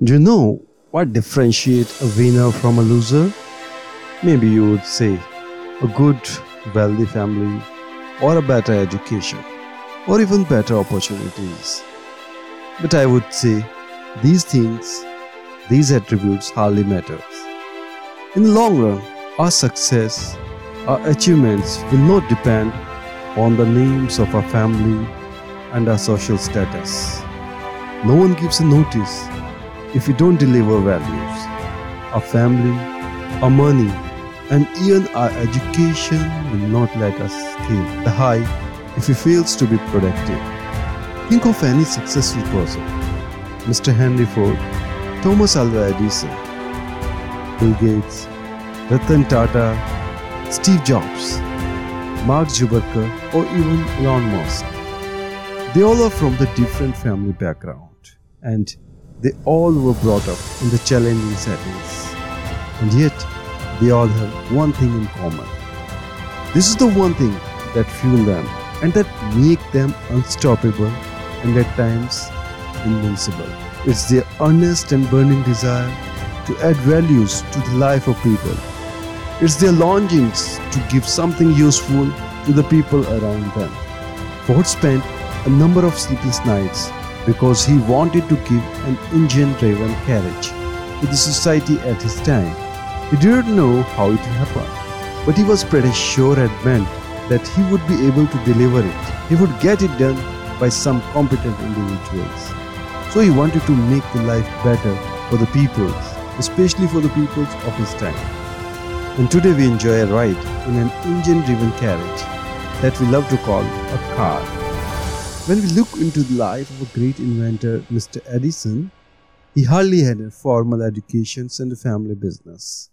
Do you know what differentiates a winner from a loser? Maybe you would say a good, wealthy family, or a better education, or even better opportunities. But I would say these things, these attributes hardly matters. In the long run, our success, our achievements will not depend on the names of our family and our social status. No one gives a notice if we don't deliver values. Our family, our money, and even our education will not let us scale the high if he fails to be productive. Think of any successful person Mr. Henry Ford, Thomas Alva Edison, Bill Gates, Ratan Tata, Steve Jobs, Mark Zuckerberg, or even Elon Musk. They all are from the different family background and they all were brought up in the challenging settings. And yet, they all have one thing in common. This is the one thing that fuel them and that make them unstoppable and at times invincible. It's their earnest and burning desire to add values to the life of people. It's their longings to give something useful to the people around them. Ford spent a number of sleepless nights because he wanted to give an engine driven carriage to the society at his time. He didn't know how it happened, but he was pretty sure and meant that he would be able to deliver it. He would get it done by some competent individuals. So he wanted to make the life better for the peoples, especially for the peoples of his time. And today we enjoy a ride in an engine driven carriage that we love to call a car. When we look into the life of a great inventor, Mr. Edison, he hardly had a formal education and a family business.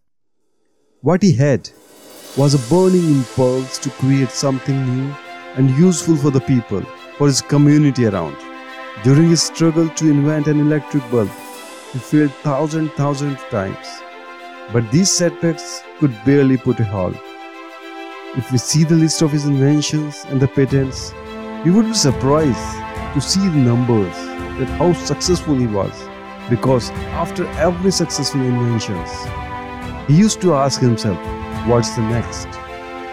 What he had was a burning impulse to create something new and useful for the people, for his community around. During his struggle to invent an electric bulb, he failed thousand thousand times. But these setbacks could barely put a halt. If we see the list of his inventions and the patents, we would be surprised to see the numbers that how successful he was. Because after every successful inventions, he used to ask himself, what's the next?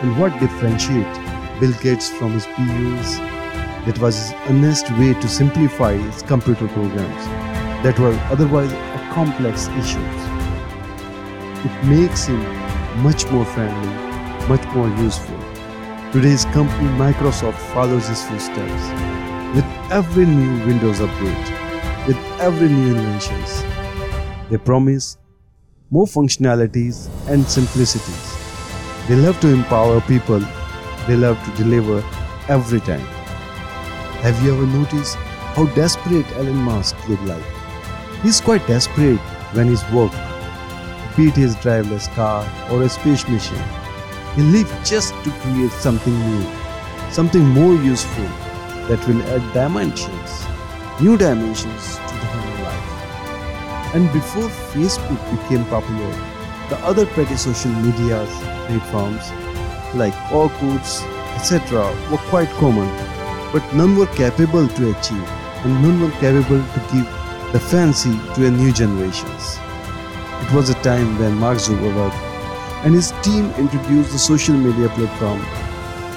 And what differentiate Bill Gates from his peers that was his honest way to simplify his computer programs that were otherwise a complex issues. It makes him much more friendly, much more useful. Today's company Microsoft follows his footsteps with every new Windows update, with every new inventions. They promise more functionalities and simplicities. They love to empower people, they love to deliver every time. Have you ever noticed how desperate Elon Musk look like? He's quite desperate when he's work, be it his driverless car or a space mission. He lives just to create something new, something more useful that will add dimensions, new dimensions to the human life. And before Facebook became popular, the other petty social media platforms like Orkuts, etc., were quite common but none were capable to achieve and none were capable to give the fancy to a new generations. It was a time when Mark Zuckerberg and his team introduced the social media platform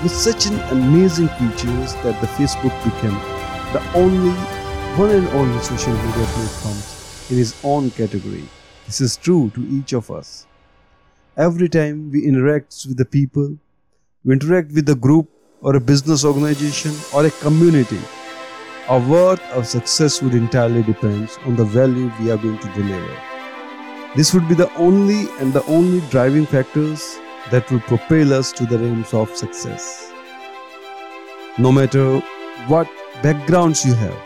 with such an amazing features that the Facebook became the only one and only social media platform in his own category. This is true to each of us. Every time we interact with the people, we interact with a group or a business organization or a community, our worth of success would entirely depend on the value we are going to deliver. This would be the only and the only driving factors that will propel us to the realms of success. No matter what backgrounds you have,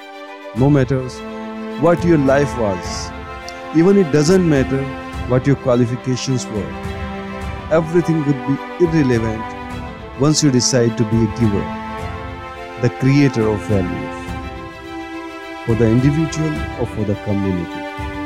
no matter what your life was, even it doesn't matter what your qualifications were, everything would be irrelevant once you decide to be a giver, the creator of values for the individual or for the community.